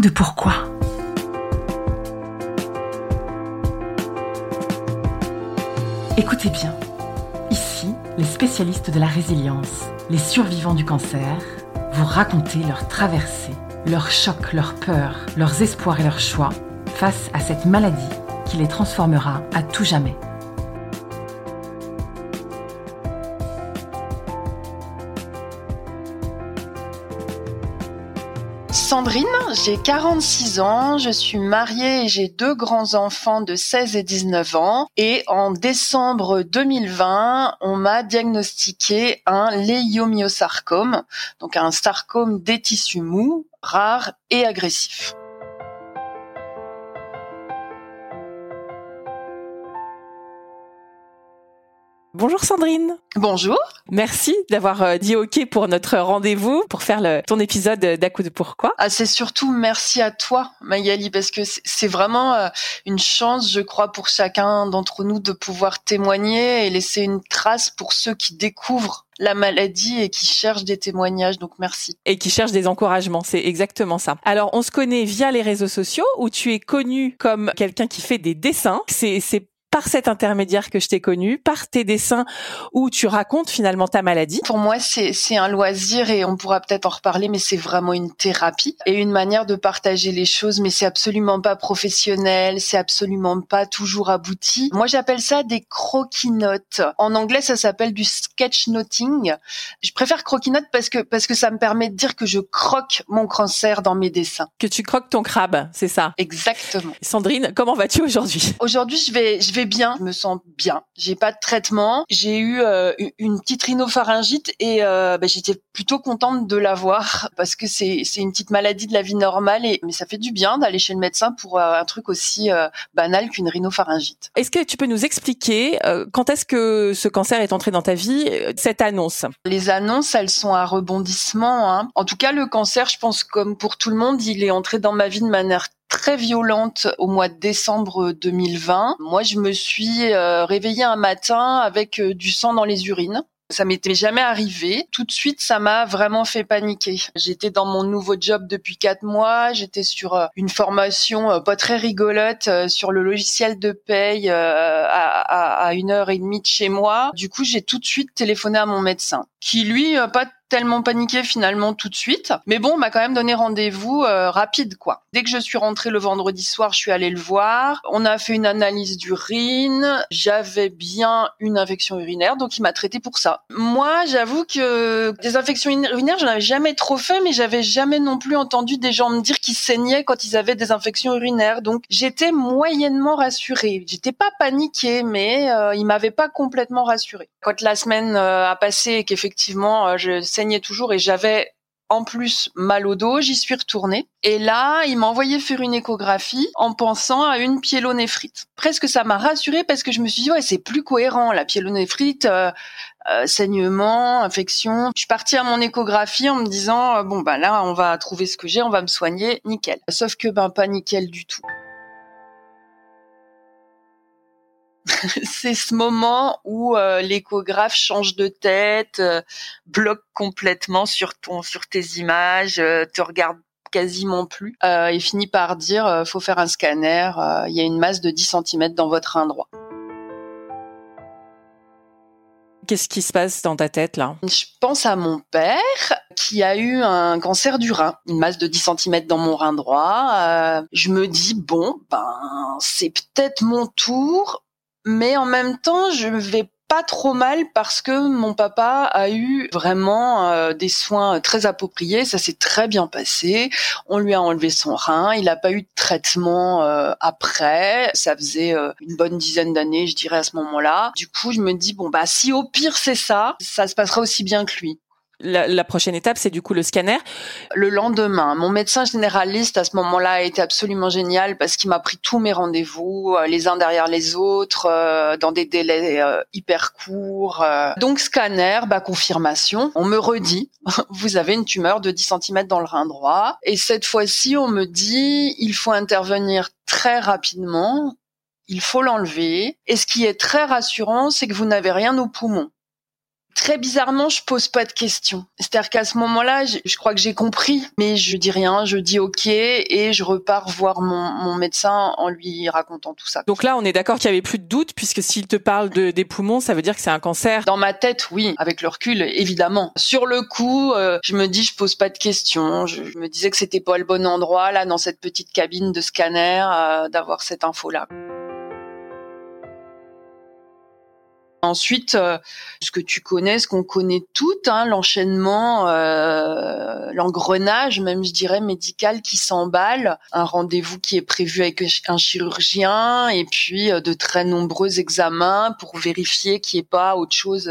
de pourquoi. Écoutez bien. Ici, les spécialistes de la résilience, les survivants du cancer, vous raconter leur traversée, leurs chocs, leurs peurs, leurs espoirs et leurs choix face à cette maladie qui les transformera à tout jamais. J'ai 46 ans, je suis mariée et j'ai deux grands-enfants de 16 et 19 ans. Et en décembre 2020, on m'a diagnostiqué un léiomyosarcome, donc un sarcome des tissus mous, rare et agressif. Bonjour Sandrine. Bonjour. Merci d'avoir euh, dit OK pour notre rendez-vous, pour faire le, ton épisode d'À coup de pourquoi. Ah, c'est surtout merci à toi, Magali, parce que c'est vraiment euh, une chance, je crois, pour chacun d'entre nous de pouvoir témoigner et laisser une trace pour ceux qui découvrent la maladie et qui cherchent des témoignages. Donc merci. Et qui cherchent des encouragements. C'est exactement ça. Alors, on se connaît via les réseaux sociaux où tu es connu comme quelqu'un qui fait des dessins. C'est par cet intermédiaire que je t'ai connu, par tes dessins où tu racontes finalement ta maladie. Pour moi, c'est c'est un loisir et on pourra peut-être en reparler, mais c'est vraiment une thérapie et une manière de partager les choses. Mais c'est absolument pas professionnel, c'est absolument pas toujours abouti. Moi, j'appelle ça des croquis-notes. En anglais, ça s'appelle du sketchnoting. Je préfère croquis-notes parce que parce que ça me permet de dire que je croque mon cancer dans mes dessins. Que tu croques ton crabe, c'est ça? Exactement. Sandrine, comment vas-tu aujourd'hui? Aujourd'hui, je vais je vais bien, je me sens bien. J'ai pas de traitement. J'ai eu euh, une petite rhinopharyngite et euh, bah, j'étais plutôt contente de l'avoir parce que c'est c'est une petite maladie de la vie normale et mais ça fait du bien d'aller chez le médecin pour euh, un truc aussi banal qu'une rhinopharyngite. Est-ce que tu peux nous expliquer quand est-ce que ce cancer est entré dans ta vie cette annonce? Les annonces, elles sont à rebondissement. Hein. En tout cas, le cancer, je pense comme pour tout le monde, il est entré dans ma vie de manière très violente au mois de décembre 2020. Moi, je me suis euh, réveillée un matin avec euh, du sang dans les urines. Ça m'était jamais arrivé. Tout de suite, ça m'a vraiment fait paniquer. J'étais dans mon nouveau job depuis quatre mois. J'étais sur euh, une formation pas très rigolote sur le logiciel de paye à, une heure et demie de chez moi. Du coup, j'ai tout de suite téléphoné à mon médecin, qui lui, pas tellement paniqué finalement tout de suite. Mais bon, on m'a quand même donné rendez-vous euh, rapide, quoi. Dès que je suis rentrée le vendredi soir, je suis allée le voir. On a fait une analyse d'urine. J'avais bien une infection urinaire, donc il m'a traité pour ça. Moi, j'avoue que des infections urinaires, j'en avais jamais trop fait, mais j'avais jamais non plus entendu des gens me dire qu'ils saignaient quand ils avaient des infections urinaires. Donc j'étais moyennement rassurée. J'étais pas paniquée, mais euh, il m'avait pas complètement rassurée. Quand la semaine euh, a passé et qu'effectivement euh, je saignais toujours et j'avais en plus mal au dos, j'y suis retournée. Et là, il m'a envoyé faire une échographie en pensant à une pyélonéphrite. Presque ça m'a rassurée parce que je me suis dit, ouais, c'est plus cohérent, la pyélonéphrite, euh, euh, saignement, infection. Je suis partie à mon échographie en me disant, euh, bon, bah là, on va trouver ce que j'ai, on va me soigner, nickel. Sauf que, ben, pas nickel du tout. c'est ce moment où euh, l'échographe change de tête, euh, bloque complètement sur ton, sur tes images, euh, te regarde quasiment plus et finit par dire faut faire un scanner, il y a une masse de 10 cm dans votre rein droit. Qu'est-ce qui se passe dans ta tête là? Je pense à mon père qui a eu un cancer du rein, une masse de 10 cm dans mon rein droit. je me dis bon ben c'est peut-être mon tour mais en même temps, je vais pas trop mal parce que mon papa a eu vraiment euh, des soins très appropriés, ça s'est très bien passé. On lui a enlevé son rein, il n'a pas eu de traitement euh, après. Ça faisait euh, une bonne dizaine d'années, je dirais à ce moment-là. Du coup, je me dis bon bah si au pire c'est ça, ça se passera aussi bien que lui. La, prochaine étape, c'est du coup le scanner. Le lendemain, mon médecin généraliste à ce moment-là a été absolument génial parce qu'il m'a pris tous mes rendez-vous, euh, les uns derrière les autres, euh, dans des délais euh, hyper courts. Donc scanner, bah confirmation. On me redit, vous avez une tumeur de 10 cm dans le rein droit. Et cette fois-ci, on me dit, il faut intervenir très rapidement. Il faut l'enlever. Et ce qui est très rassurant, c'est que vous n'avez rien au poumon Très bizarrement, je pose pas de questions. C'est-à-dire qu'à ce moment-là, je, crois que j'ai compris, mais je dis rien, je dis ok et je repars voir mon, mon médecin en lui racontant tout ça. Donc là, on est d'accord qu'il y avait plus de doute puisque s'il te parle de, des poumons, ça veut dire que c'est un cancer. Dans ma tête, oui, avec le recul, évidemment. Sur le coup, euh, je me dis, je pose pas de questions. Je, je me disais que c'était pas le bon endroit là, dans cette petite cabine de scanner, euh, d'avoir cette info-là. Ensuite, euh, ce que tu connais, ce qu'on connaît toutes, hein, l'enchaînement, euh, l'engrenage, même je dirais médical qui s'emballe, un rendez-vous qui est prévu avec un chirurgien et puis euh, de très nombreux examens pour vérifier qu'il n'y ait pas autre chose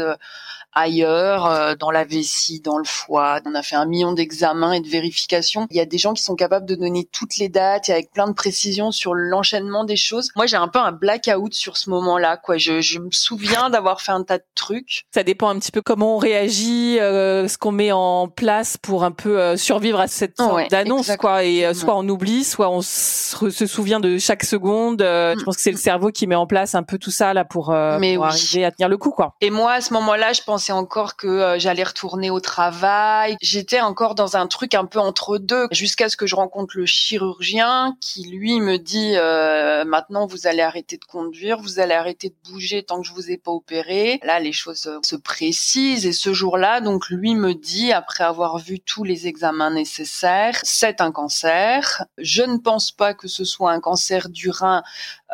ailleurs, euh, dans la vessie, dans le foie. On a fait un million d'examens et de vérifications. Il y a des gens qui sont capables de donner toutes les dates et avec plein de précision sur l'enchaînement des choses. Moi, j'ai un peu un blackout sur ce moment-là. Quoi, je, je me souviens d'avoir fait un tas de trucs. Ça dépend un petit peu comment on réagit, euh, ce qu'on met en place pour un peu euh, survivre à cette sorte Ouais, d'annonce, quoi. Et euh, soit on oublie, soit on se, se souvient de chaque seconde. Mm. Je pense que c'est le cerveau qui met en place un peu tout ça là pour, euh, pour oui. arriver à tenir le coup, quoi. Et moi, à ce moment-là, je pensais encore que euh, j'allais retourner au travail. J'étais encore dans un truc un peu entre deux, jusqu'à ce que je rencontre le chirurgien qui, lui, me dit euh, maintenant, vous allez arrêter de conduire, vous allez arrêter de bouger tant que je vous ai pas opéré. Là, les choses euh, se précisent. Et ce jour-là, donc, lui me dit, après avoir vu tous les examens nécessaires, c'est un cancer. Je ne pense pas que ce soit un cancer du rein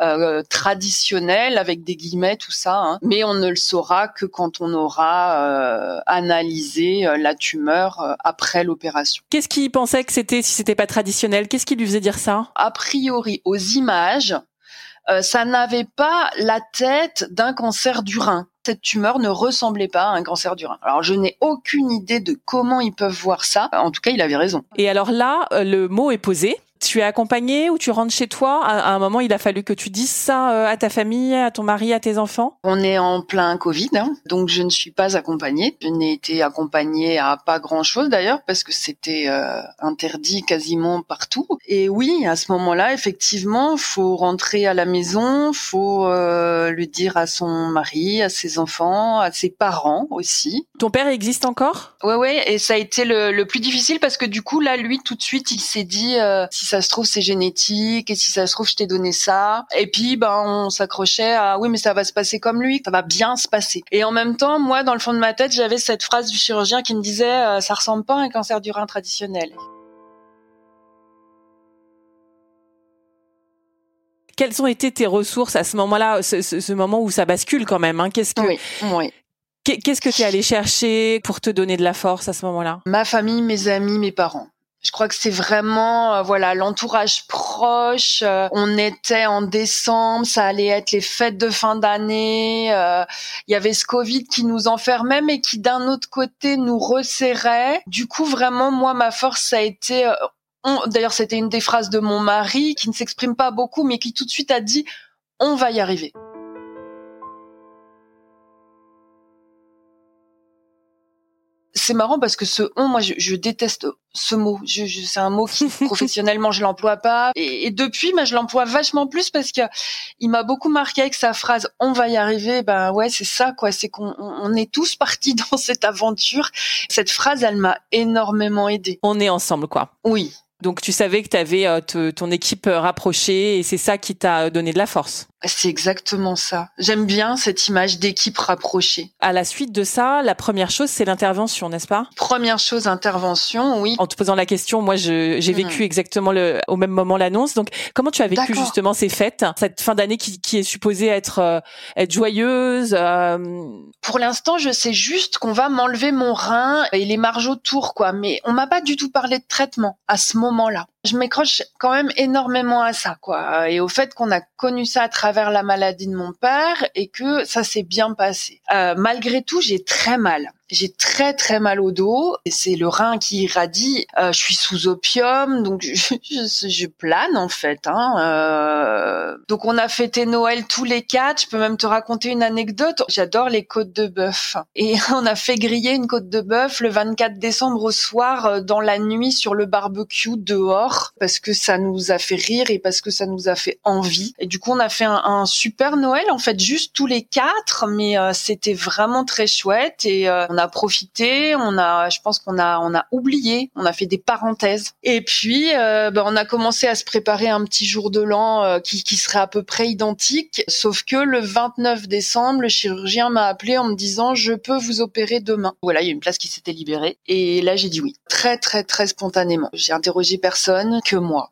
euh, traditionnel avec des guillemets tout ça, hein. mais on ne le saura que quand on aura euh, analysé euh, la tumeur euh, après l'opération. Qu'est-ce qu'il pensait que c'était si c'était pas traditionnel? Qu'est-ce qui lui faisait dire ça? A priori, aux images, euh, ça n'avait pas la tête d'un cancer du rein. Cette tumeur ne ressemblait pas à un cancer du rein. Alors je n'ai aucune idée de comment ils peuvent voir ça. En tout cas, il avait raison. Et alors là, le mot est posé. Tu es accompagné ou tu rentres chez toi? À, un moment, il a fallu que tu dises ça euh, à ta famille, à ton mari, à tes enfants? On est en plein Covid, hein, donc je ne suis pas accompagnée. Je n'ai été accompagnée à pas grand-chose d'ailleurs parce que c'était euh, interdit quasiment partout. Et oui, à ce moment-là, effectivement, faut rentrer à la maison, faut euh, le dire à son mari, à ses enfants, à ses parents aussi. Ton père existe encore? Ouais, ouais, et ça a été le, le plus difficile parce que du coup, là, lui, tout de suite, il s'est dit, euh, si ça se trouve, c'est génétique, et si ça se trouve, je t'ai donné ça. Et puis, ben, on s'accrochait à, oui, mais ça va se passer comme lui, ça va bien se passer. Et en même temps, moi, dans le fond de ma tête, j'avais cette phrase du chirurgien qui me disait, euh, ça ressemble pas à un cancer du rein traditionnel. Quelles ont été tes ressources à ce moment-là, ce, ce- ce moment où ça bascule quand même hein? Qu'est-ce que Oui, oui. qu'est- qu'est-ce que tu es allé chercher pour te donner de la force à ce moment-là? Ma famille, mes amis, mes parents. Je crois que c'est vraiment euh, voilà l'entourage proche. Euh, on était en décembre, ça allait être les fêtes de fin d'année. euh, Il y avait ce Covid qui nous enfermait, mais qui d'un autre côté nous resserrait. Du coup, vraiment, moi, ma force, ça a été. euh, D'ailleurs, c'était une des phrases de mon mari qui ne s'exprime pas beaucoup, mais qui tout de suite a dit "On va y arriver." C'est marrant parce que ce on, moi, je, je déteste ce mot. Je, je- c'est un mot qui professionnellement je l'emploie pas. Et, et depuis, bah, je l'emploie vachement plus parce que il m'a beaucoup marqué avec sa phrase "On va y arriver". Ben ouais, c'est ça quoi. C'est qu'on on- on est tous partis dans cette aventure. Cette phrase, elle m'a énormément aidée. On est ensemble, quoi. Oui, Donc tu savais que tu avais ton équipe euh, rapprochée et c'est ça qui t'a donné de la force. C'est exactement ça. J'aime bien cette image d'équipe rapprochée. À la suite de ça, la première chose, c'est l'intervention, n'est-ce pas? Première chose, intervention. Oui. En te posant la question, moi, j'ai Mhm. vécu exactement le, au même moment l'annonce. Donc, comment tu as vécu justement ces fêtes, cette fin d'année qui, qui est supposée être euh, être joyeuse euh, Pour l'instant, je sais juste qu'on va m'enlever mon rein et les marges autour, quoi. Mais on m'a pas du tout parlé de traitement à ce moment-là. Je m'accroche quand même énormément à ça, quoi, et au fait qu'on a connu ça à travers la maladie de mon père et que ça s'est bien passé. Euh, malgré tout, j'ai très mal. J'ai très très mal au dos. C'est le rein qui irradie. Euh, je suis sous opium, donc je, je, je plane en fait. Hein. Euh... Donc on a fêté Noël tous les quatre. Je peux même te raconter une anecdote. J'adore les côtes de bœuf. Et on a fait griller une côte de bœuf le 24 décembre au soir euh, dans la nuit sur le barbecue dehors parce que ça nous a fait rire et parce que ça nous a fait envie. Et du coup on a fait un, un super Noël en fait juste tous les quatre, mais euh, c'était vraiment très chouette et euh, on a profité, on a, je pense qu'on a, on a oublié, on a fait des parenthèses. Et puis, euh, ben, on a commencé à se préparer un petit jour de l'an euh, qui, qui serait à peu près identique, sauf que le 29 décembre, le chirurgien m'a appelé en me disant je peux vous opérer demain. Voilà, il y a une place qui s'était libérée et là j'ai dit oui, très très très spontanément. J'ai interrogé personne que moi.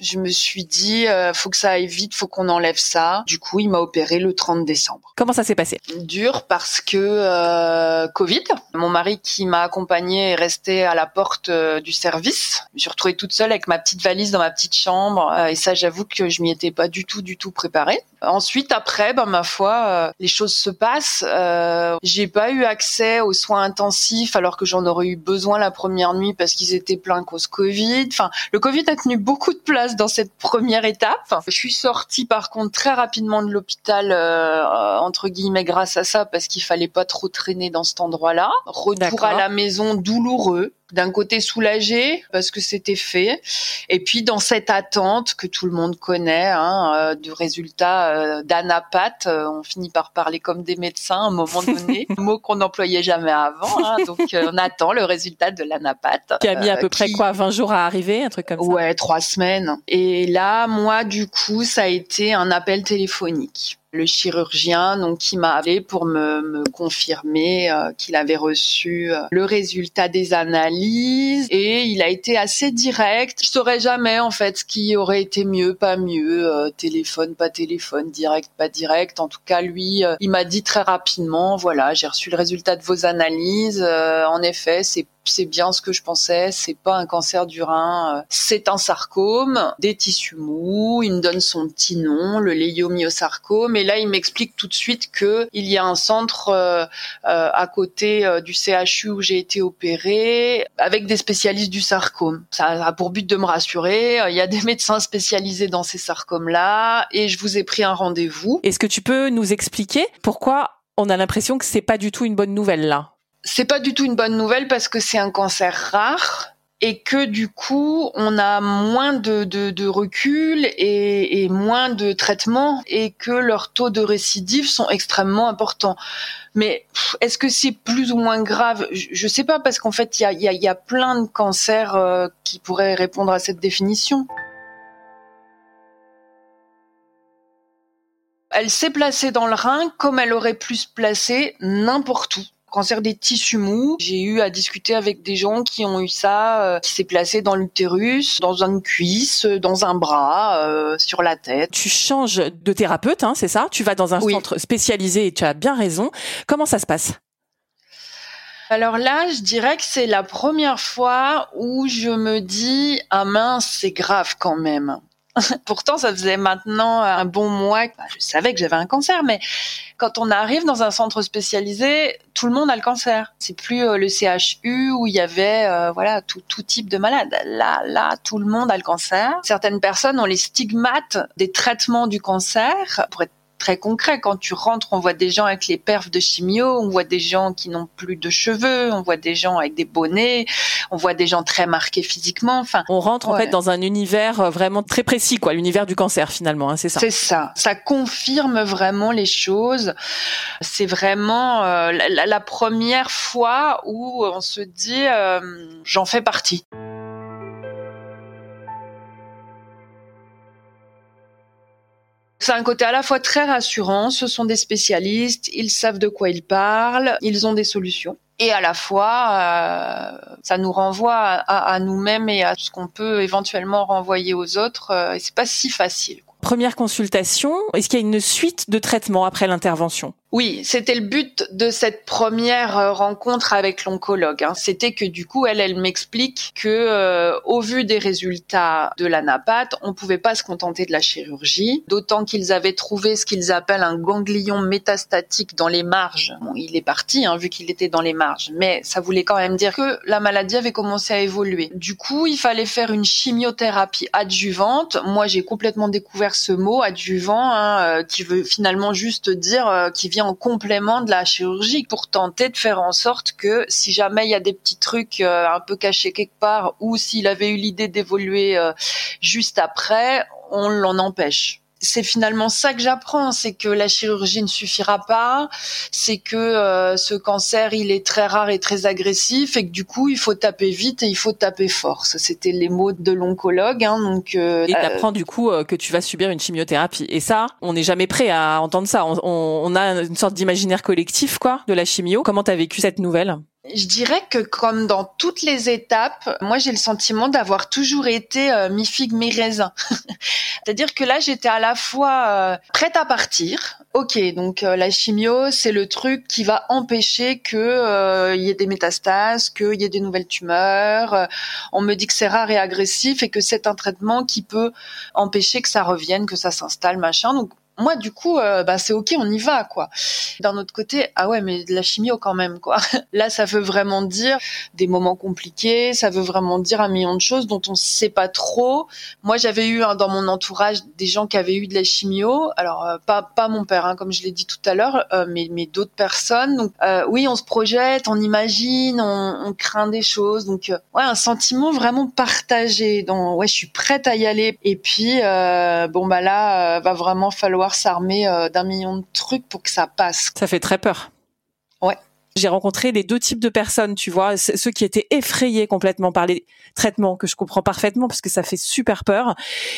Je me suis dit, euh, faut que ça aille vite, faut qu'on enlève ça. Du coup, il m'a opéré le 30 décembre. Comment ça s'est passé? Dur parce que euh, Covid. Mon mari qui m'a accompagnée est resté à la porte euh, du service. Je me suis retrouvée toute seule avec ma petite valise dans ma petite chambre. Euh, et ça, j'avoue que je m'y étais pas du tout, du tout préparée. Ensuite, après, ben, ma foi, euh, les choses se passent. Euh, j'ai pas eu accès aux soins intensifs alors que j'en aurais eu besoin la première nuit parce qu'ils étaient pleins cause Covid. Enfin, le Covid a tenu beaucoup de place dans cette première étape. Je suis sortie par contre très rapidement de l'hôpital euh, entre guillemets grâce à ça parce qu'il fallait pas trop traîner dans cet endroit-là. Retour à la maison douloureux d'un côté soulagé parce que c'était fait, et puis dans cette attente que tout le monde connaît hein, euh, du résultat euh, d'anapat, euh, on finit par parler comme des médecins à un moment donné, un mot qu'on n'employait jamais avant. Hein, donc euh, on attend le résultat de l'anapat. Qui a mis à peu près quoi, 20 jours à arriver, un truc comme ça? Ouais, trois semaines. Et là, moi, du coup, ça a été un appel téléphonique le chirurgien donc qui m'a appelé pour me, me confirmer euh, qu'il avait reçu euh, le résultat des analyses et il a été assez direct. Je saurais jamais en fait ce qui aurait été mieux, pas mieux, euh, téléphone, pas téléphone, direct, pas direct. En tout cas, lui, il m'a dit très rapidement, voilà, j'ai reçu le résultat de vos analyses. en effet, c'est c'est bien ce que je pensais, c'est pas un cancer du rein, c'est un sarcome, des tissus mous, il me donne son petit nom, le léiomyosarcome, et là il m'explique tout de suite que il y a un centre euh, euh, à côté euh, du CHU où j'ai été opérée avec des spécialistes du sarcome. Ça a pour but de me rassurer, il y a des médecins spécialisés dans ces sarcomes-là, et je vous ai pris un rendez-vous. Est-ce que tu peux nous expliquer pourquoi on a l'impression que c'est pas du tout une bonne nouvelle là? C'est pas du tout une bonne nouvelle parce que c'est un cancer rare et que du coup on a moins de, de, recul et, moins de traitement et que leurs taux de récidive sont extrêmement importants. Mais est-ce que c'est plus ou moins grave? Je ne sais pas parce qu'en fait il y a, y, y a, plein de cancers euh, qui pourraient répondre à cette définition. Elle s'est placée dans le rein comme elle aurait pu se placer n'importe où cancer des tissus mous. J'ai eu à discuter avec des gens qui ont eu ça, euh, qui s'est placé dans l'utérus, dans une cuisse, dans un bras, euh, sur la tête. Tu changes de thérapeute, hein, c'est ça? Tu vas dans un Oui. centre spécialisé et tu as bien raison. Comment ça se passe? Alors là, je dirais que c'est la première fois où je me dis ah mince, c'est grave quand même. Pourtant, ça faisait maintenant un bon mois. que Je savais que j'avais un cancer, mais quand on arrive dans un centre spécialisé, tout le monde a le cancer. C'est plus euh, le CHU où il y avait euh, voilà tout, tout type de malade. Là, là, tout le monde a le cancer. Certaines personnes ont les stigmates des traitements du cancer pour être très concret. Quand tu rentres, on voit des gens avec les perfs de chimio, on voit des gens qui n'ont plus de cheveux, on voit des gens avec des bonnets, on voit des gens très marqués physiquement. Enfin, On rentre en fait dans un univers euh, vraiment très précis, quoi, l'univers du cancer finalement, hein, c'est ça. c'est ça. Ça confirme vraiment les choses. C'est vraiment euh, la, la- la première fois où on se dit euh, j'en fais partie. C'est un côté à la fois très rassurant, ce sont des spécialistes, ils savent de quoi ils parlent, ils ont des solutions. Et à la fois, euh, ça nous renvoie à, nous-mêmes et à ce qu'on peut éventuellement renvoyer aux autres. euh, et c'est pas si facile. Première consultation, est-ce qu'il y a une suite de traitement après l'intervention? Oui, c'était le but de cette première euh, rencontre avec l'oncologue. Hein. C'était que du coup, elle, elle m'explique que euh, au vu des résultats de la napate, on pouvait pas se contenter de la chirurgie, d'autant qu'ils avaient trouvé ce qu'ils appellent un ganglion métastatique dans les marges. Bon, il est parti hein, vu qu'il était dans les marges, mais ça voulait quand même dire que la maladie avait commencé à évoluer. Du coup, il fallait faire une chimiothérapie adjuvante. Moi, j'ai complètement découvert ce mot adjuvant, hein, euh, qui veut finalement juste dire qui vient en complément de la chirurgie pour tenter de faire en sorte que si jamais il y a des petits trucs euh, un peu cachés quelque part ou s'il avait eu l'idée d'évoluer euh, juste après, on l'en empêche c'est finalement ça que j'apprends, c'est que la chirurgie ne suffira pas, c'est que euh, ce cancer il est très rare et très agressif et que du coup il faut taper vite et il faut taper fort. C'était les mots de l'oncologue. Hein, donc euh, et t'apprends du coup euh, que tu vas subir une chimiothérapie. Et ça, on n'est jamais prêt à entendre ça. On, on a une sorte d'imaginaire collectif quoi de la chimio. Comment t'as vécu cette nouvelle? Je dirais que comme dans toutes les étapes, moi j'ai le sentiment d'avoir toujours été euh, mi figue mi raisin. C'est-à-dire que là j'étais à la fois euh, prête à partir. Ok, donc euh, la chimio c'est le truc qui va empêcher que il y ait des métastases, qu'il y ait des nouvelles tumeurs. on me dit que c'est rare et agressif et que c'est un traitement qui peut empêcher que ça revienne, que ça s'installe, machin. Donc moi du coup euh, bah c'est ok on y va quoi. D'un autre côté ah ouais mais de la chimio quand même quoi. Là ça veut vraiment dire des moments compliqués ça veut vraiment dire un million de choses dont on sait pas trop. Moi j'avais eu hein, dans mon entourage des gens qui avaient eu de la chimio. Alors euh, pas pas mon père hein, comme je l'ai dit tout à l'heure euh, mais mais d'autres personnes. Donc oui on se projette on imagine on, on craint des choses. Donc ouais un sentiment vraiment partagé dans ouais je suis prête à y aller. Et puis bon bah là va vraiment falloir s'armer euh, d'un million de trucs pour que ça passe. Ça fait très peur. J'ai rencontré les deux types de personnes, tu vois, ceux qui étaient effrayés complètement par les traitements, que je comprends parfaitement parce que ça fait super peur,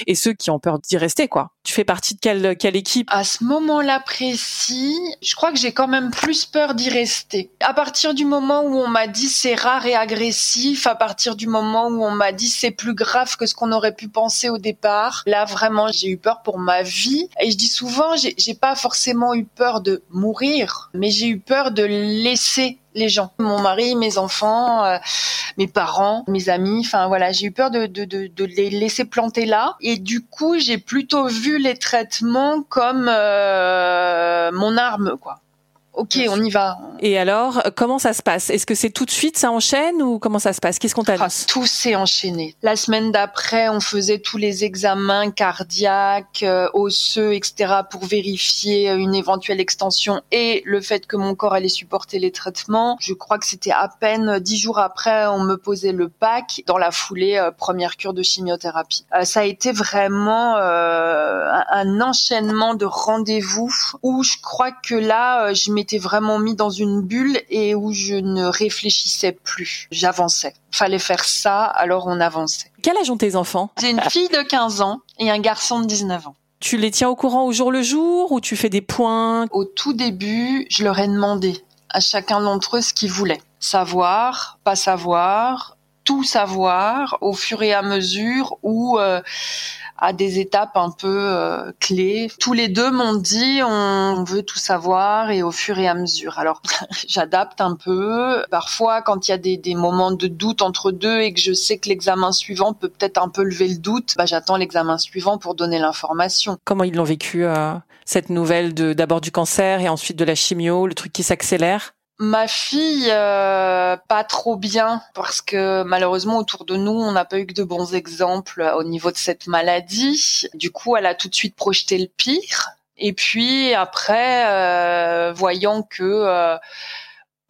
et ceux qui ont peur d'y rester, quoi. Tu fais partie de quelle, quelle équipe? À ce moment-là précis, je crois que j'ai quand même plus peur d'y rester. À partir du moment où on m'a dit c'est rare et agressif, à partir du moment où on m'a dit c'est plus grave que ce qu'on aurait pu penser au départ, là vraiment j'ai eu peur pour ma vie. Et je dis souvent, j'ai pas forcément eu peur de mourir, mais j'ai eu peur de laisser les gens, mon mari, mes enfants, euh, mes parents, mes amis. Enfin voilà, j'ai eu peur de, les laisser planter là. Et du coup, j'ai plutôt vu les traitements comme euh, mon arme, quoi ok, on y va. Et alors, comment ça se passe? Est-ce que c'est tout de suite, ça enchaîne ou comment ça se passe? Qu'est-ce qu'on t'annonce? ah, Tout s'est enchaîné. La semaine d'après, on faisait tous les examens cardiaques, euh, osseux, etc. pour vérifier une éventuelle extension et le fait que mon corps allait supporter les traitements. Je crois que c'était à peine dix jours après, on me posait le pack dans la foulée euh, première cure de chimiothérapie. Euh, ça a été vraiment un enchaînement de rendez-vous où je crois que là, je m'étais vraiment mis dans une bulle et où je ne réfléchissais plus. J'avançais. Fallait faire ça, alors on avançait. Quel âge ont tes enfants? J'ai une fille de 15 ans et un garçon de 19 ans. Tu les tiens au courant au jour le jour ou tu fais des points? Au tout début, je leur ai demandé à chacun d'entre eux ce qu'ils voulaient. Savoir, pas savoir, tout savoir au fur et à mesure où euh, à des étapes un peu euh, clés. Tous les deux m'ont dit on veut tout savoir et au fur et à mesure. Alors j'adapte un peu. Parfois quand il y a des, des, moments de doute entre deux et que je sais que l'examen suivant peut peut-être un peu lever le doute, bah, j'attends l'examen suivant pour donner l'information. Comment ils l'ont vécu euh, cette nouvelle d'abord du cancer et ensuite de la chimio, le truc qui s'accélère? Ma fille, euh, pas trop bien, parce que malheureusement autour de nous, on n'a pas eu que de bons exemples au niveau de cette maladie. Du coup, elle a tout de suite projeté le pire. Et puis après, euh, voyant que euh,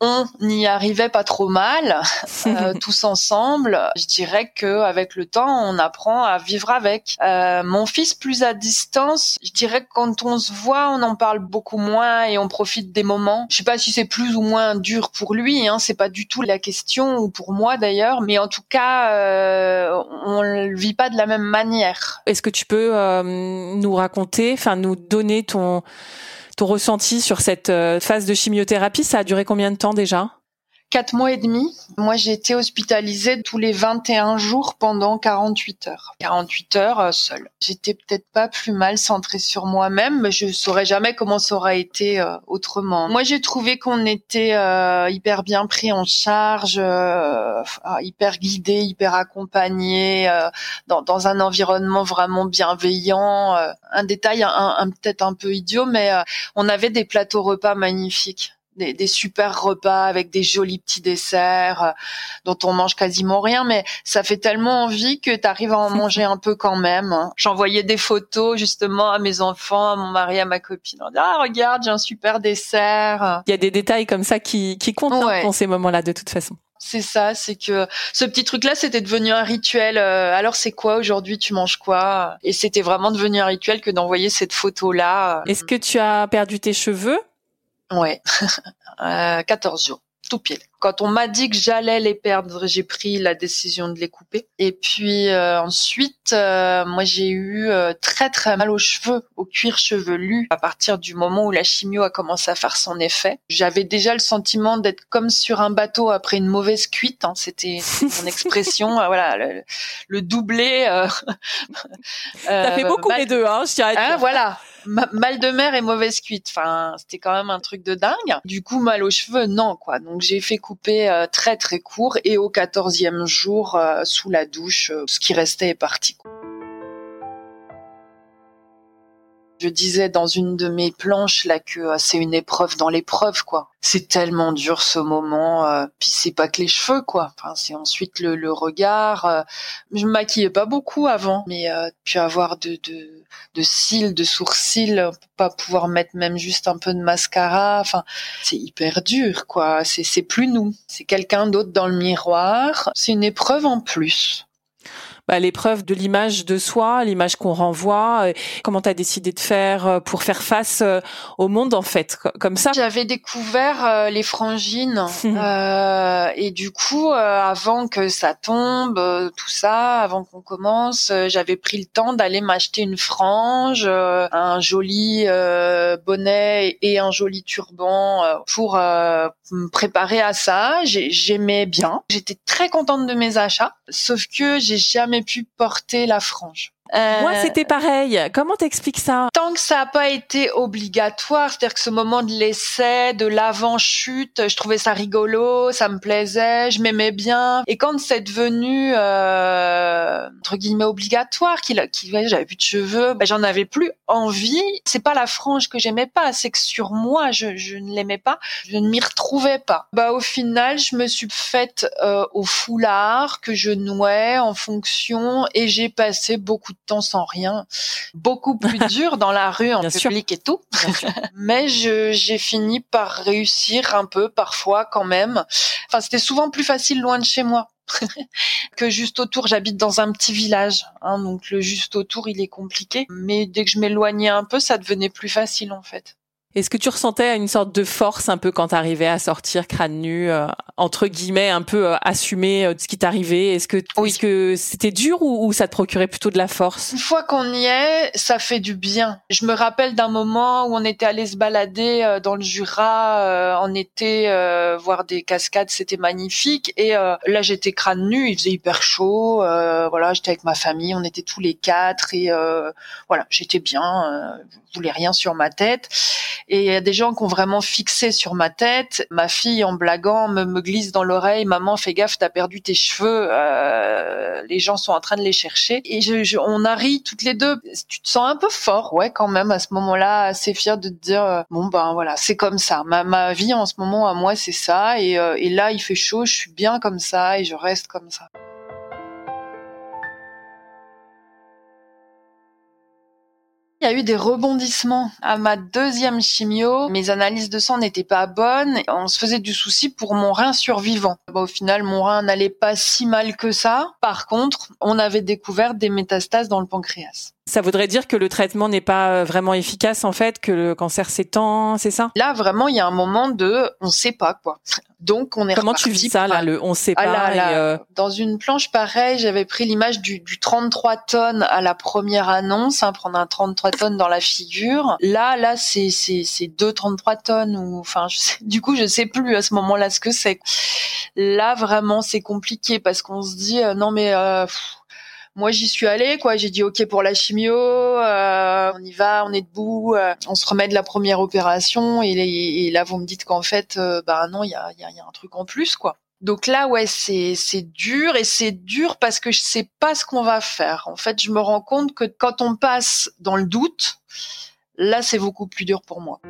on n'y arrivait pas trop mal, euh, tous ensemble. Je dirais que avec le temps, on apprend à vivre avec. Euh, mon fils, plus à distance, je dirais que quand on se voit, on en parle beaucoup moins et on profite des moments. Je sais pas si c'est plus ou moins dur pour lui, hein, c'est pas du tout la question ou pour moi d'ailleurs, mais en tout cas, euh, on le vit pas de la même manière. Est-ce que tu peux euh, nous raconter, enfin nous donner ton ton ressenti sur cette euh, phase de chimiothérapie, ça a duré combien de temps déjà? Quatre mois et demi. Moi, j'ai été hospitalisée tous les 21 jours pendant 48 heures. 48 heures euh, seule. J'étais peut-être pas plus mal centrée sur moi-même, mais je saurais jamais comment ça aurait été euh, autrement. Moi, j'ai trouvé qu'on était euh, hyper bien pris en charge, hyper guidé, hyper accompagné, dans, dans, un environnement vraiment bienveillant. un détail, un, un peut-être un peu idiot, mais on avait des plateaux repas magnifiques des, super repas avec des jolis petits desserts euh, dont on mange quasiment rien, mais ça fait tellement envie que tu arrives à en manger un peu quand même. Hein. J'envoyais des photos justement à mes enfants, à mon mari, à ma copine. On dit, ah regarde, j'ai un super dessert. Il y a des détails comme ça qui, qui comptent hein, dans ces moments-là de toute façon. C'est ça, c'est que ce petit truc-là, c'était devenu un rituel. Euh, alors c'est quoi aujourd'hui Tu manges quoi? Et c'était vraiment devenu un rituel que d'envoyer cette photo-là. Est-ce que tu as perdu tes cheveux? Ouais, euh, 14 jours, tout pile. Quand on m'a dit que j'allais les perdre, j'ai pris la décision de les couper. Et puis euh, ensuite, euh, moi j'ai eu euh, très très mal aux cheveux, au cuir chevelu, à partir du moment où la chimio a commencé à faire son effet. J'avais déjà le sentiment d'être comme sur un bateau après une mauvaise cuite. Hein, C'était mon expression. voilà, le, doublé. Ça fait beaucoup les deux, hein, je hein, Voilà mal de mer et mauvaise cuite. Enfin, c'était quand même un truc de dingue. Du coup, mal aux cheveux, non, quoi. Donc, j'ai fait couper euh, très, très court et au quatorzième jour, euh, sous la douche, euh, ce qui restait est parti. Je disais dans une de mes planches là que euh, c'est une épreuve dans l'épreuve quoi. C'est tellement dur ce moment. Euh, puis c'est pas que les cheveux quoi. Enfin c'est ensuite le, le regard. Euh, je me maquillais pas beaucoup avant, mais puis avoir de, de de cils, de sourcils, pas pouvoir mettre même juste un peu de mascara. Enfin c'est hyper dur quoi. C'est c'est plus nous. C'est quelqu'un d'autre dans le miroir. C'est une épreuve en plus. Bah, l'épreuve de l'image de soi, l'image qu'on renvoie. Euh, comment tu as décidé de faire euh, pour faire face euh, au monde en fait, comme ça J'avais découvert les frangines et du coup, avant que ça tombe, tout ça, avant qu'on commence, j'avais pris le temps d'aller m'acheter une frange, un joli bonnet et un joli turban pour me préparer à ça. J'aimais bien. J'étais très contente de mes achats, sauf que j'ai jamais pu porter la frange. Moi, euh, c'était pareil. Comment t'expliques ça? Tant que ça n'a pas été obligatoire, c'est-à-dire que ce moment de l'essai, de l'avant-chute, je trouvais ça rigolo, ça me plaisait, je m'aimais bien. Et quand c'est devenu euh, entre guillemets obligatoire, qu'il, qu'il j'avais plus de cheveux, ben, j'en avais plus envie. C'est pas la frange que j'aimais pas, c'est que sur moi, je, je ne l'aimais pas, je ne m'y retrouvais pas. Bah au final, je me suis faite euh, au foulard que je nouais en fonction, et j'ai passé beaucoup de temps sans rien, beaucoup plus dur dans la rue en public et tout. Mais j'ai fini par réussir un peu parfois quand même. Enfin, c'était souvent plus facile loin de chez moi. que juste autour, j'habite dans un petit village, hein, donc le juste autour, il est compliqué. Mais dès que je m'éloignais un peu, ça devenait plus facile en fait. Est-ce que tu ressentais une sorte de force un peu quand tu arrivais à sortir crâne nu, euh, entre guillemets, un peu euh, assumer euh, ce qui t'arrivait? Est-ce que est-ce que c'était dur ou, ou, ça te procurait plutôt de la force? Une fois qu'on y est, ça fait du bien. Je me rappelle d'un moment où on était allé se balader dans le Jura en été, voir des cascades, c'était magnifique. Et là, j'étais crâne nu, il faisait hyper chaud. voilà, j'étais avec ma famille, on était tous les quatre et voilà, j'étais bien. je voulais rien sur ma tête. Et il y a des gens qui ont vraiment fixé sur ma tête. Ma fille, en blaguant, me, me glisse dans l'oreille, maman, fais gaffe, t'as perdu tes cheveux. Euh, les gens sont en train de les chercher. Et je, on a ri toutes les deux. Tu te sens un peu fort, ouais, quand même, à ce moment-là, assez fier de te dire, euh, bon ben voilà, c'est comme ça. Ma, ma vie en ce moment, à moi, c'est ça. Et, euh, et là, il fait chaud, je suis bien comme ça et je reste comme ça. Il y a eu des rebondissements à ma deuxième chimio. Mes analyses de sang n'étaient pas bonnes. On se faisait du souci pour mon rein survivant. au final, mon rein n'allait pas si mal que ça. Par contre, on avait découvert des métastases dans le pancréas. Ça voudrait dire que le traitement n'est pas vraiment efficace en fait, que le cancer s'étend, c'est ça? Là vraiment, il y a un moment de, on sait pas quoi. Donc on est Comment tu vis ça là, le on sait ah pas euh, Dans une planche pareille, j'avais pris l'image du, du 33 tonnes à la première annonce, hein, prendre un 33 tonnes dans la figure. Là, là, c'est c'est c'est deux 33 tonnes ou enfin, je sais, du coup, je sais plus à ce moment-là ce que c'est. Là, vraiment, c'est compliqué parce qu'on se dit euh, non mais euh, moi j'y suis allée quoi. J'ai dit ok pour la chimio euh, on y va on est debout euh, on se remet de la première opération. Et, là vous me dites qu'en fait euh, bah non il y a, y, a, y a un truc en plus quoi. Donc là ouais c'est c'est dur. Et c'est dur parce que je sais pas ce qu'on va faire. En fait je me rends compte que quand on passe dans le doute là c'est beaucoup plus dur pour moi.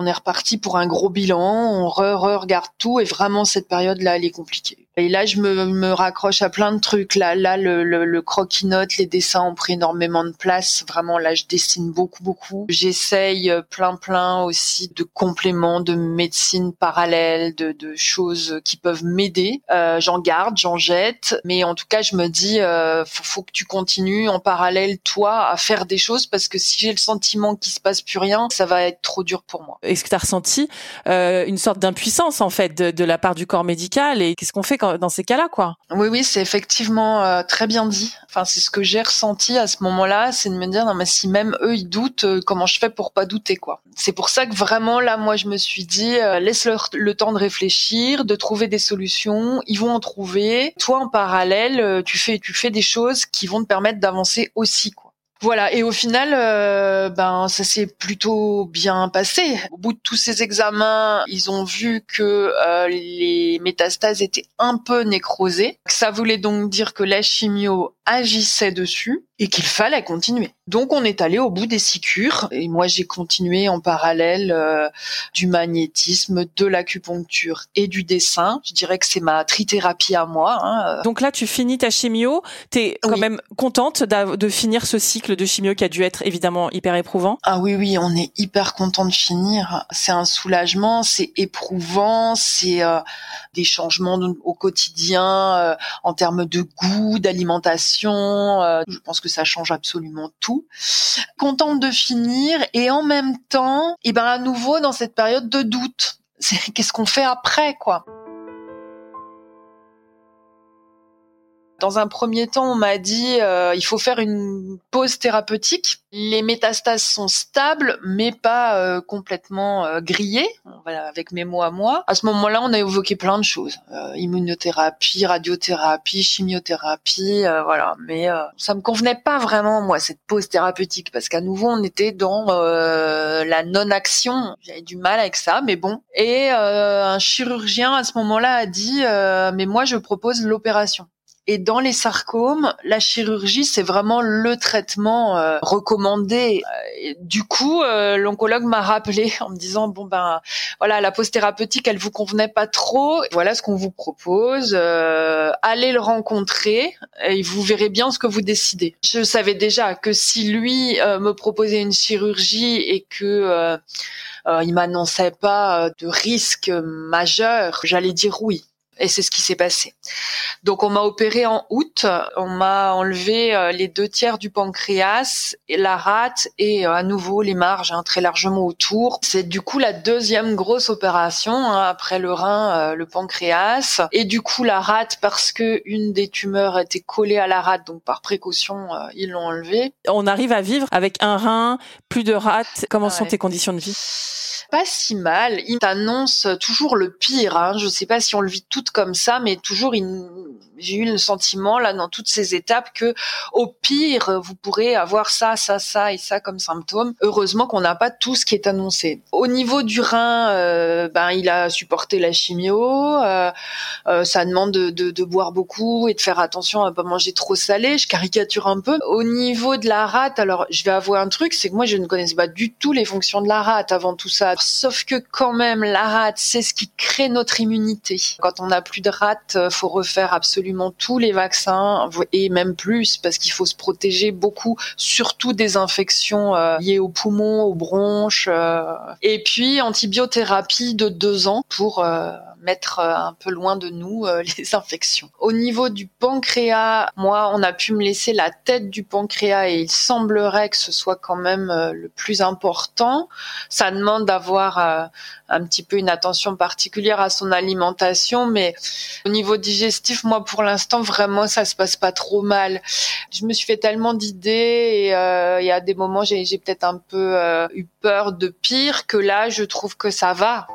On est reparti pour un gros bilan, on re-regarde tout. Et vraiment cette période-là, elle est compliquée. Et là, je me, me, raccroche à plein de trucs. Là, là, le, le, le croquis-notes, les dessins ont pris énormément de place. Vraiment, là, je dessine beaucoup, beaucoup. J'essaye euh, plein, plein aussi de compléments, de médecine parallèle, de, de choses qui peuvent m'aider. Euh, j'en garde, j'en jette, mais en tout cas, je me dis, euh, faut, faut que tu continues en parallèle, toi, à faire des choses parce que si j'ai le sentiment qu'il se passe plus rien, ça va être trop dur pour moi. Est-ce que tu as ressenti euh, une sorte d'impuissance en fait de, de la part du corps médical et qu'est-ce qu'on fait quand dans ces cas-là, quoi. Oui, oui, c'est effectivement euh, très bien dit. Enfin, c'est ce que j'ai ressenti à ce moment-là, c'est de me dire non mais si même eux ils doutent, euh, comment je fais pour pas douter, quoi. C'est pour ça que vraiment là, moi, je me suis dit euh, laisse-leur le temps de réfléchir, de trouver des solutions. Ils vont en trouver. Toi, en parallèle, tu fais, tu fais des choses qui vont te permettre d'avancer aussi, quoi. Voilà, et au final, euh, ben ça s'est plutôt bien passé. Au bout de tous ces examens, ils ont vu que euh, les métastases étaient un peu nécrosées. Ça voulait donc dire que la chimio agissait dessus et qu'il fallait continuer. Donc on est allé au bout des six cures et moi j'ai continué en parallèle euh, du magnétisme, de l'acupuncture et du dessin. Je dirais que c'est ma trithérapie à moi. Hein. Donc là tu finis ta chimio, tu es quand même contente de finir ce cycle de chimio qui a dû être évidemment hyper éprouvant? Ah oui oui, on est hyper content de finir. C'est un soulagement, c'est éprouvant, c'est euh, des changements au quotidien euh, en termes de goût, d'alimentation. Je pense que ça change absolument tout. Contente de finir et en même temps, et eh ben à nouveau dans cette période de doute. Qu'est-ce qu'on fait après, quoi? Dans un premier temps, on m'a dit euh, il faut faire une pause thérapeutique. Les métastases sont stables, mais pas euh, complètement euh, grillées. Voilà, avec mes mots à moi. À ce moment-là, on a évoqué plein de choses euh, immunothérapie, radiothérapie, chimiothérapie, voilà. Mais ça me convenait pas vraiment moi cette pause thérapeutique parce qu'à nouveau, on était dans la non-action. J'avais du mal avec ça, mais bon. Et un chirurgien à ce moment-là a dit mais moi, je propose l'opération. Et dans les sarcomes, la chirurgie, c'est vraiment le traitement euh, recommandé. Euh, du coup, euh, l'oncologue m'a rappelé en me disant bon ben voilà, la pause thérapeutique, elle vous convenait pas trop. Voilà ce qu'on vous propose. allez le rencontrer et vous verrez bien ce que vous décidez. Je savais déjà que si lui me proposait une chirurgie et que il m'annonçait pas de risque majeur, j'allais dire oui. Et c'est ce qui s'est passé. Donc on m'a opéré en août, on m'a enlevé euh, les deux tiers du pancréas, et la rate et euh, à nouveau les marges hein, très largement autour. C'est du coup la deuxième grosse opération hein, après le rein, euh, le pancréas et du coup la rate parce que une des tumeurs était collée à la rate, donc par précaution ils l'ont enlevée. On arrive à vivre avec un rein, plus de rate. Comment sont tes conditions de vie? Pas si mal. Il t'annonce toujours le pire. Hein. Je sais pas si on le vit tout comme ça, mais toujours j'ai eu le sentiment là dans toutes ces étapes que au pire vous pourrez avoir ça, ça, ça et ça comme symptômes. Heureusement qu'on n'a pas tout ce qui est annoncé. Au niveau du rein, euh, ben il a supporté la chimio. Euh, euh, ça demande de, de, de, boire beaucoup et de faire attention à pas manger trop salé. Je caricature un peu. Au niveau de la rate, alors je vais avouer un truc, c'est que moi je ne connaissais pas du tout les fonctions de la rate avant tout ça. Sauf que quand même la rate, c'est ce qui crée notre immunité. Quand on a plus de rate, faut refaire absolument tous les vaccins et même plus parce qu'il faut se protéger beaucoup, surtout des infections euh, liées aux poumons, aux bronches. Euh. et puis antibiothérapie de deux ans pour euh, mettre un peu loin de nous les infections. Au niveau du pancréas, moi, on a pu me laisser la tête du pancréas et il semblerait que ce soit quand même le plus important. Ça demande d'avoir un petit peu une attention particulière à son alimentation, mais au niveau digestif, moi pour l'instant vraiment ça se passe pas trop mal. Je me suis fait tellement d'idées et euh, il y a des moments j'ai peut-être un peu euh, eu peur de pire que là je trouve que ça va.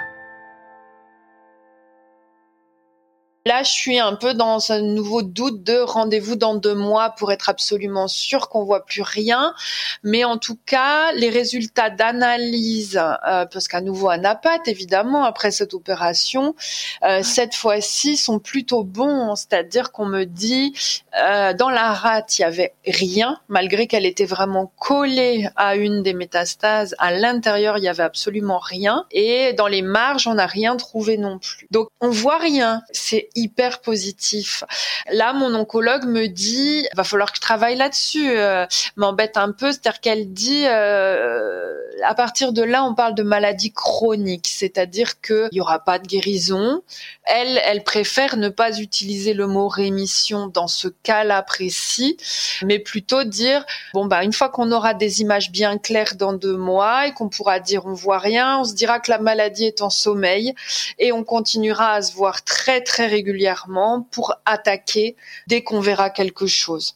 Là, je suis un peu dans un nouveau doute de rendez-vous dans deux mois pour être absolument sûr qu'on voit plus rien. Mais en tout cas, les résultats d'analyse, euh, parce qu'à nouveau un APAT, évidemment, après cette opération, euh, cette fois-ci sont plutôt bons. C'est-à-dire qu'on me dit, euh, dans la rate, il y avait rien, malgré qu'elle était vraiment collée à une des métastases. À l'intérieur, il y avait absolument rien. Et dans les marges, on n'a rien trouvé non plus. Donc, on voit rien. C'est hyper positif. Là, mon oncologue me dit, va falloir que je travaille là-dessus. Euh, m'embête un peu, c'est-à-dire qu'elle dit, euh, à partir de là, on parle de maladie chronique, c'est-à-dire qu'il y aura pas de guérison. Elle, elle préfère ne pas utiliser le mot rémission dans ce cas-là précis, mais plutôt dire, bon bah une fois qu'on aura des images bien claires dans deux mois et qu'on pourra dire on voit rien, on se dira que la maladie est en sommeil et on continuera à se voir très très régulièrement pour attaquer dès qu'on verra quelque chose.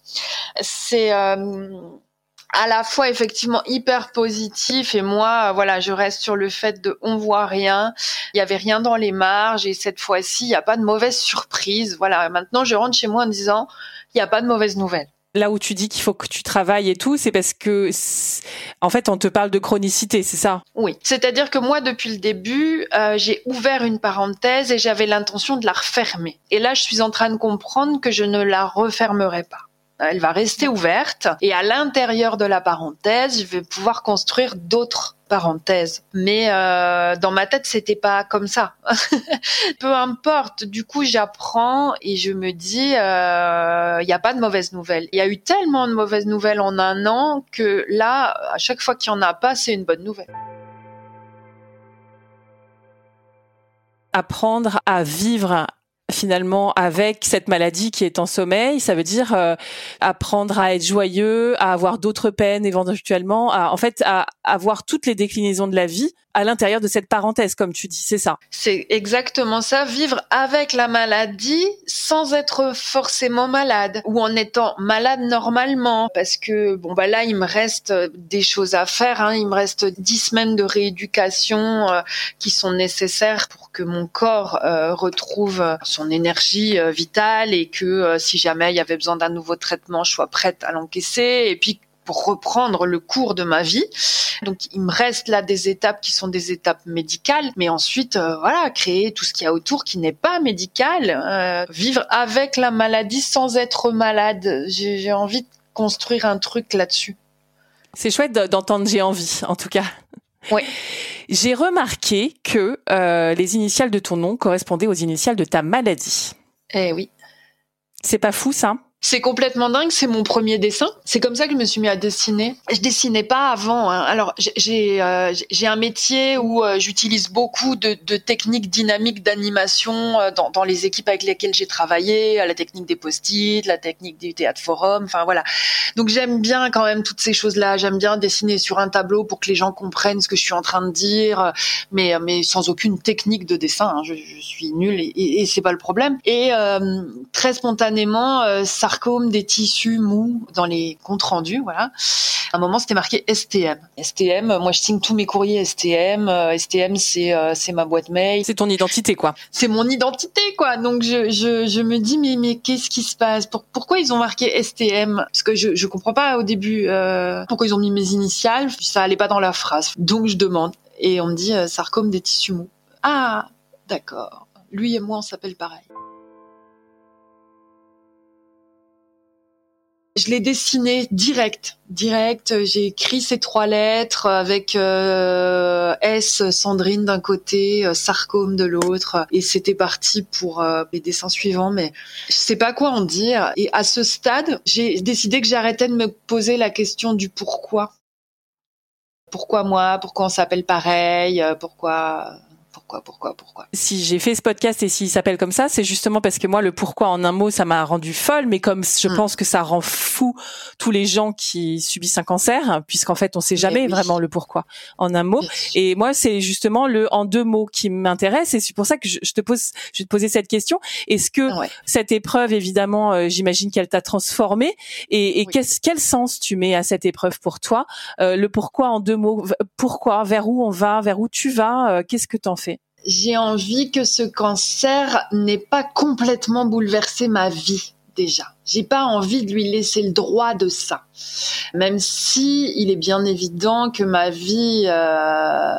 C'est euh, à la fois effectivement hyper positif et moi voilà je reste sur le fait de on voit rien il y avait rien dans les marges et cette fois-ci il n'y a pas de mauvaise surprise voilà maintenant je rentre chez moi en disant il n'y a pas de mauvaise nouvelle là où tu dis qu'il faut que tu travailles et tout, c'est parce que, en fait, on te parle de chronicité, c'est ça? Oui. C'est-à-dire que moi, depuis le début, euh, j'ai ouvert une parenthèse et j'avais l'intention de la refermer. Et là, je suis en train de comprendre que je ne la refermerai pas. Elle va rester ouverte et à l'intérieur de la parenthèse, je vais pouvoir construire d'autres parenthèses. Mais euh, dans ma tête, c'était pas comme ça. Peu importe. Du coup, j'apprends et je me dis, il euh, n'y a pas de mauvaises nouvelles. Il y a eu tellement de mauvaises nouvelles en un an que là, à chaque fois qu'il y en a pas, c'est une bonne nouvelle. Apprendre à vivre finalement avec cette maladie qui est en sommeil, ça veut dire euh, apprendre à être joyeux, à avoir d'autres peines éventuellement, à, en fait à avoir toutes les déclinaisons de la vie à l'intérieur de cette parenthèse, comme tu dis, c'est ça. C'est exactement ça, vivre avec la maladie sans être forcément malade ou en étant malade normalement, parce que bon bah là il me reste des choses à faire, hein. il me reste dix semaines de rééducation euh, qui sont nécessaires pour que mon corps euh, retrouve énergie euh, vitale et que si jamais il y avait besoin d'un nouveau traitement, je sois prête à l'encaisser et puis pour reprendre le cours de ma vie. Donc il me reste là des étapes qui sont des étapes médicales, mais ensuite euh, voilà créer tout ce qu'il y a autour qui n'est pas médical, euh, vivre avec la maladie sans être malade. J'ai envie de construire un truc là-dessus. C'est chouette d'entendre j'ai envie en tout cas. Oui. J'ai remarqué que euh, les initiales de ton nom correspondaient aux initiales de ta maladie. Eh oui. C'est pas fou ça? C'est complètement dingue, c'est mon premier dessin. C'est comme ça que je me suis mis à dessiner. Je dessinais pas avant. Hein. Alors j'ai euh, j'ai un métier où euh, j'utilise beaucoup de, de, techniques dynamiques d'animation euh, dans, dans, les équipes avec lesquelles j'ai travaillé, la technique des post-it, la technique du théâtre forum, enfin voilà. Donc j'aime bien quand même toutes ces choses-là. J'aime bien dessiner sur un tableau pour que les gens comprennent ce que je suis en train de dire, mais mais sans aucune technique de dessin. Hein. Je, je, suis nulle et, et, et c'est pas le problème. Et très spontanément ça sarcome des tissus mous dans les comptes rendus, voilà. À un moment, c'était marqué STM. STM, moi je signe tous mes courriers STM. STM, c'est euh, c'est ma boîte mail. C'est ton identité, quoi. C'est mon identité, quoi. Donc je, je, je me dis mais mais qu'est-ce qui se passe? Pourquoi ils ont marqué STM Parce que je je comprends pas au début euh, pourquoi ils ont mis mes initiales. Ça allait pas dans la phrase. Donc je demande et on me dit euh, sarcome des tissus mous. Ah, d'accord. Lui et moi, on s'appelle pareil. Je l'ai dessiné direct, direct. J'ai écrit ces trois lettres avec euh, S Sandrine d'un côté, euh, Sarcome de l'autre, et c'était parti pour euh, les dessins suivants. Mais je sais pas quoi en dire. Et à ce stade, j'ai décidé que j'arrêtais de me poser la question du pourquoi. Pourquoi moi? Pourquoi on s'appelle pareil? Pourquoi pourquoi, pourquoi, pourquoi. Si j'ai fait ce podcast et s'il s'appelle comme ça, c'est justement parce que moi, le pourquoi en un mot, ça m'a rendu folle, mais comme je mm. pense que ça rend fou tous les gens qui subissent un cancer, puisqu'en fait, on sait eh jamais vraiment le pourquoi en un mot. Et moi, c'est justement le en deux mots qui m'intéresse, et c'est pour ça que je, te pose, je vais te poser cette question. Est-ce que cette épreuve, évidemment, euh, j'imagine qu'elle t'a transformé, et, et quel sens tu mets à cette épreuve pour toi? Euh, Le pourquoi en deux mots. Pourquoi? Vers où on va? Vers où tu vas? Euh, Qu'est-ce que t'en fais? J'ai envie que ce cancer n'ait pas complètement bouleversé ma vie déjà. J'ai pas envie de lui laisser le droit de ça. Même si il est bien évident que ma vie, euh,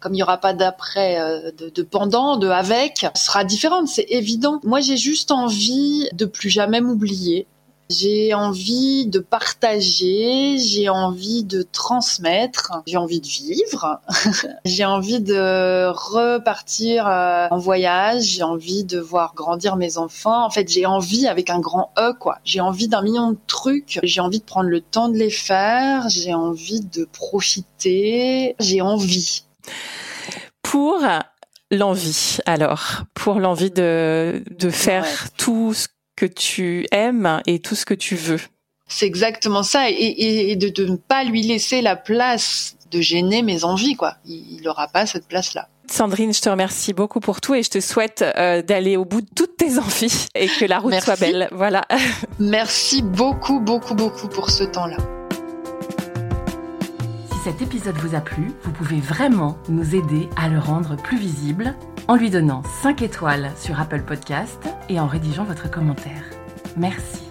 comme il n'y aura pas d'après, euh, de, de, pendant, de avec, sera différente, c'est évident. Moi, j'ai juste envie de plus jamais m'oublier, j'ai envie de partager, j'ai envie de transmettre, j'ai envie de vivre, j'ai envie de repartir euh, en voyage, j'ai envie de voir grandir mes enfants. En fait, j'ai envie avec un grand E quoi. J'ai envie d'un million de trucs, j'ai envie de prendre le temps de les faire, j'ai envie de profiter, j'ai envie. Pour l'envie alors, pour l'envie de de faire tout ce que tu aimes et tout ce que tu veux. C'est exactement ça, et, de, ne pas lui laisser la place de gêner mes envies, quoi. Il n'aura pas cette place-là. Sandrine, je te remercie beaucoup pour tout et je te souhaite euh, d'aller au bout de toutes tes envies et que la route soit belle. Voilà. Merci beaucoup, beaucoup, beaucoup pour ce temps-là. Cet épisode vous a plu, vous pouvez vraiment nous aider à le rendre plus visible en lui donnant 5 étoiles sur Apple Podcast et en rédigeant votre commentaire. Merci.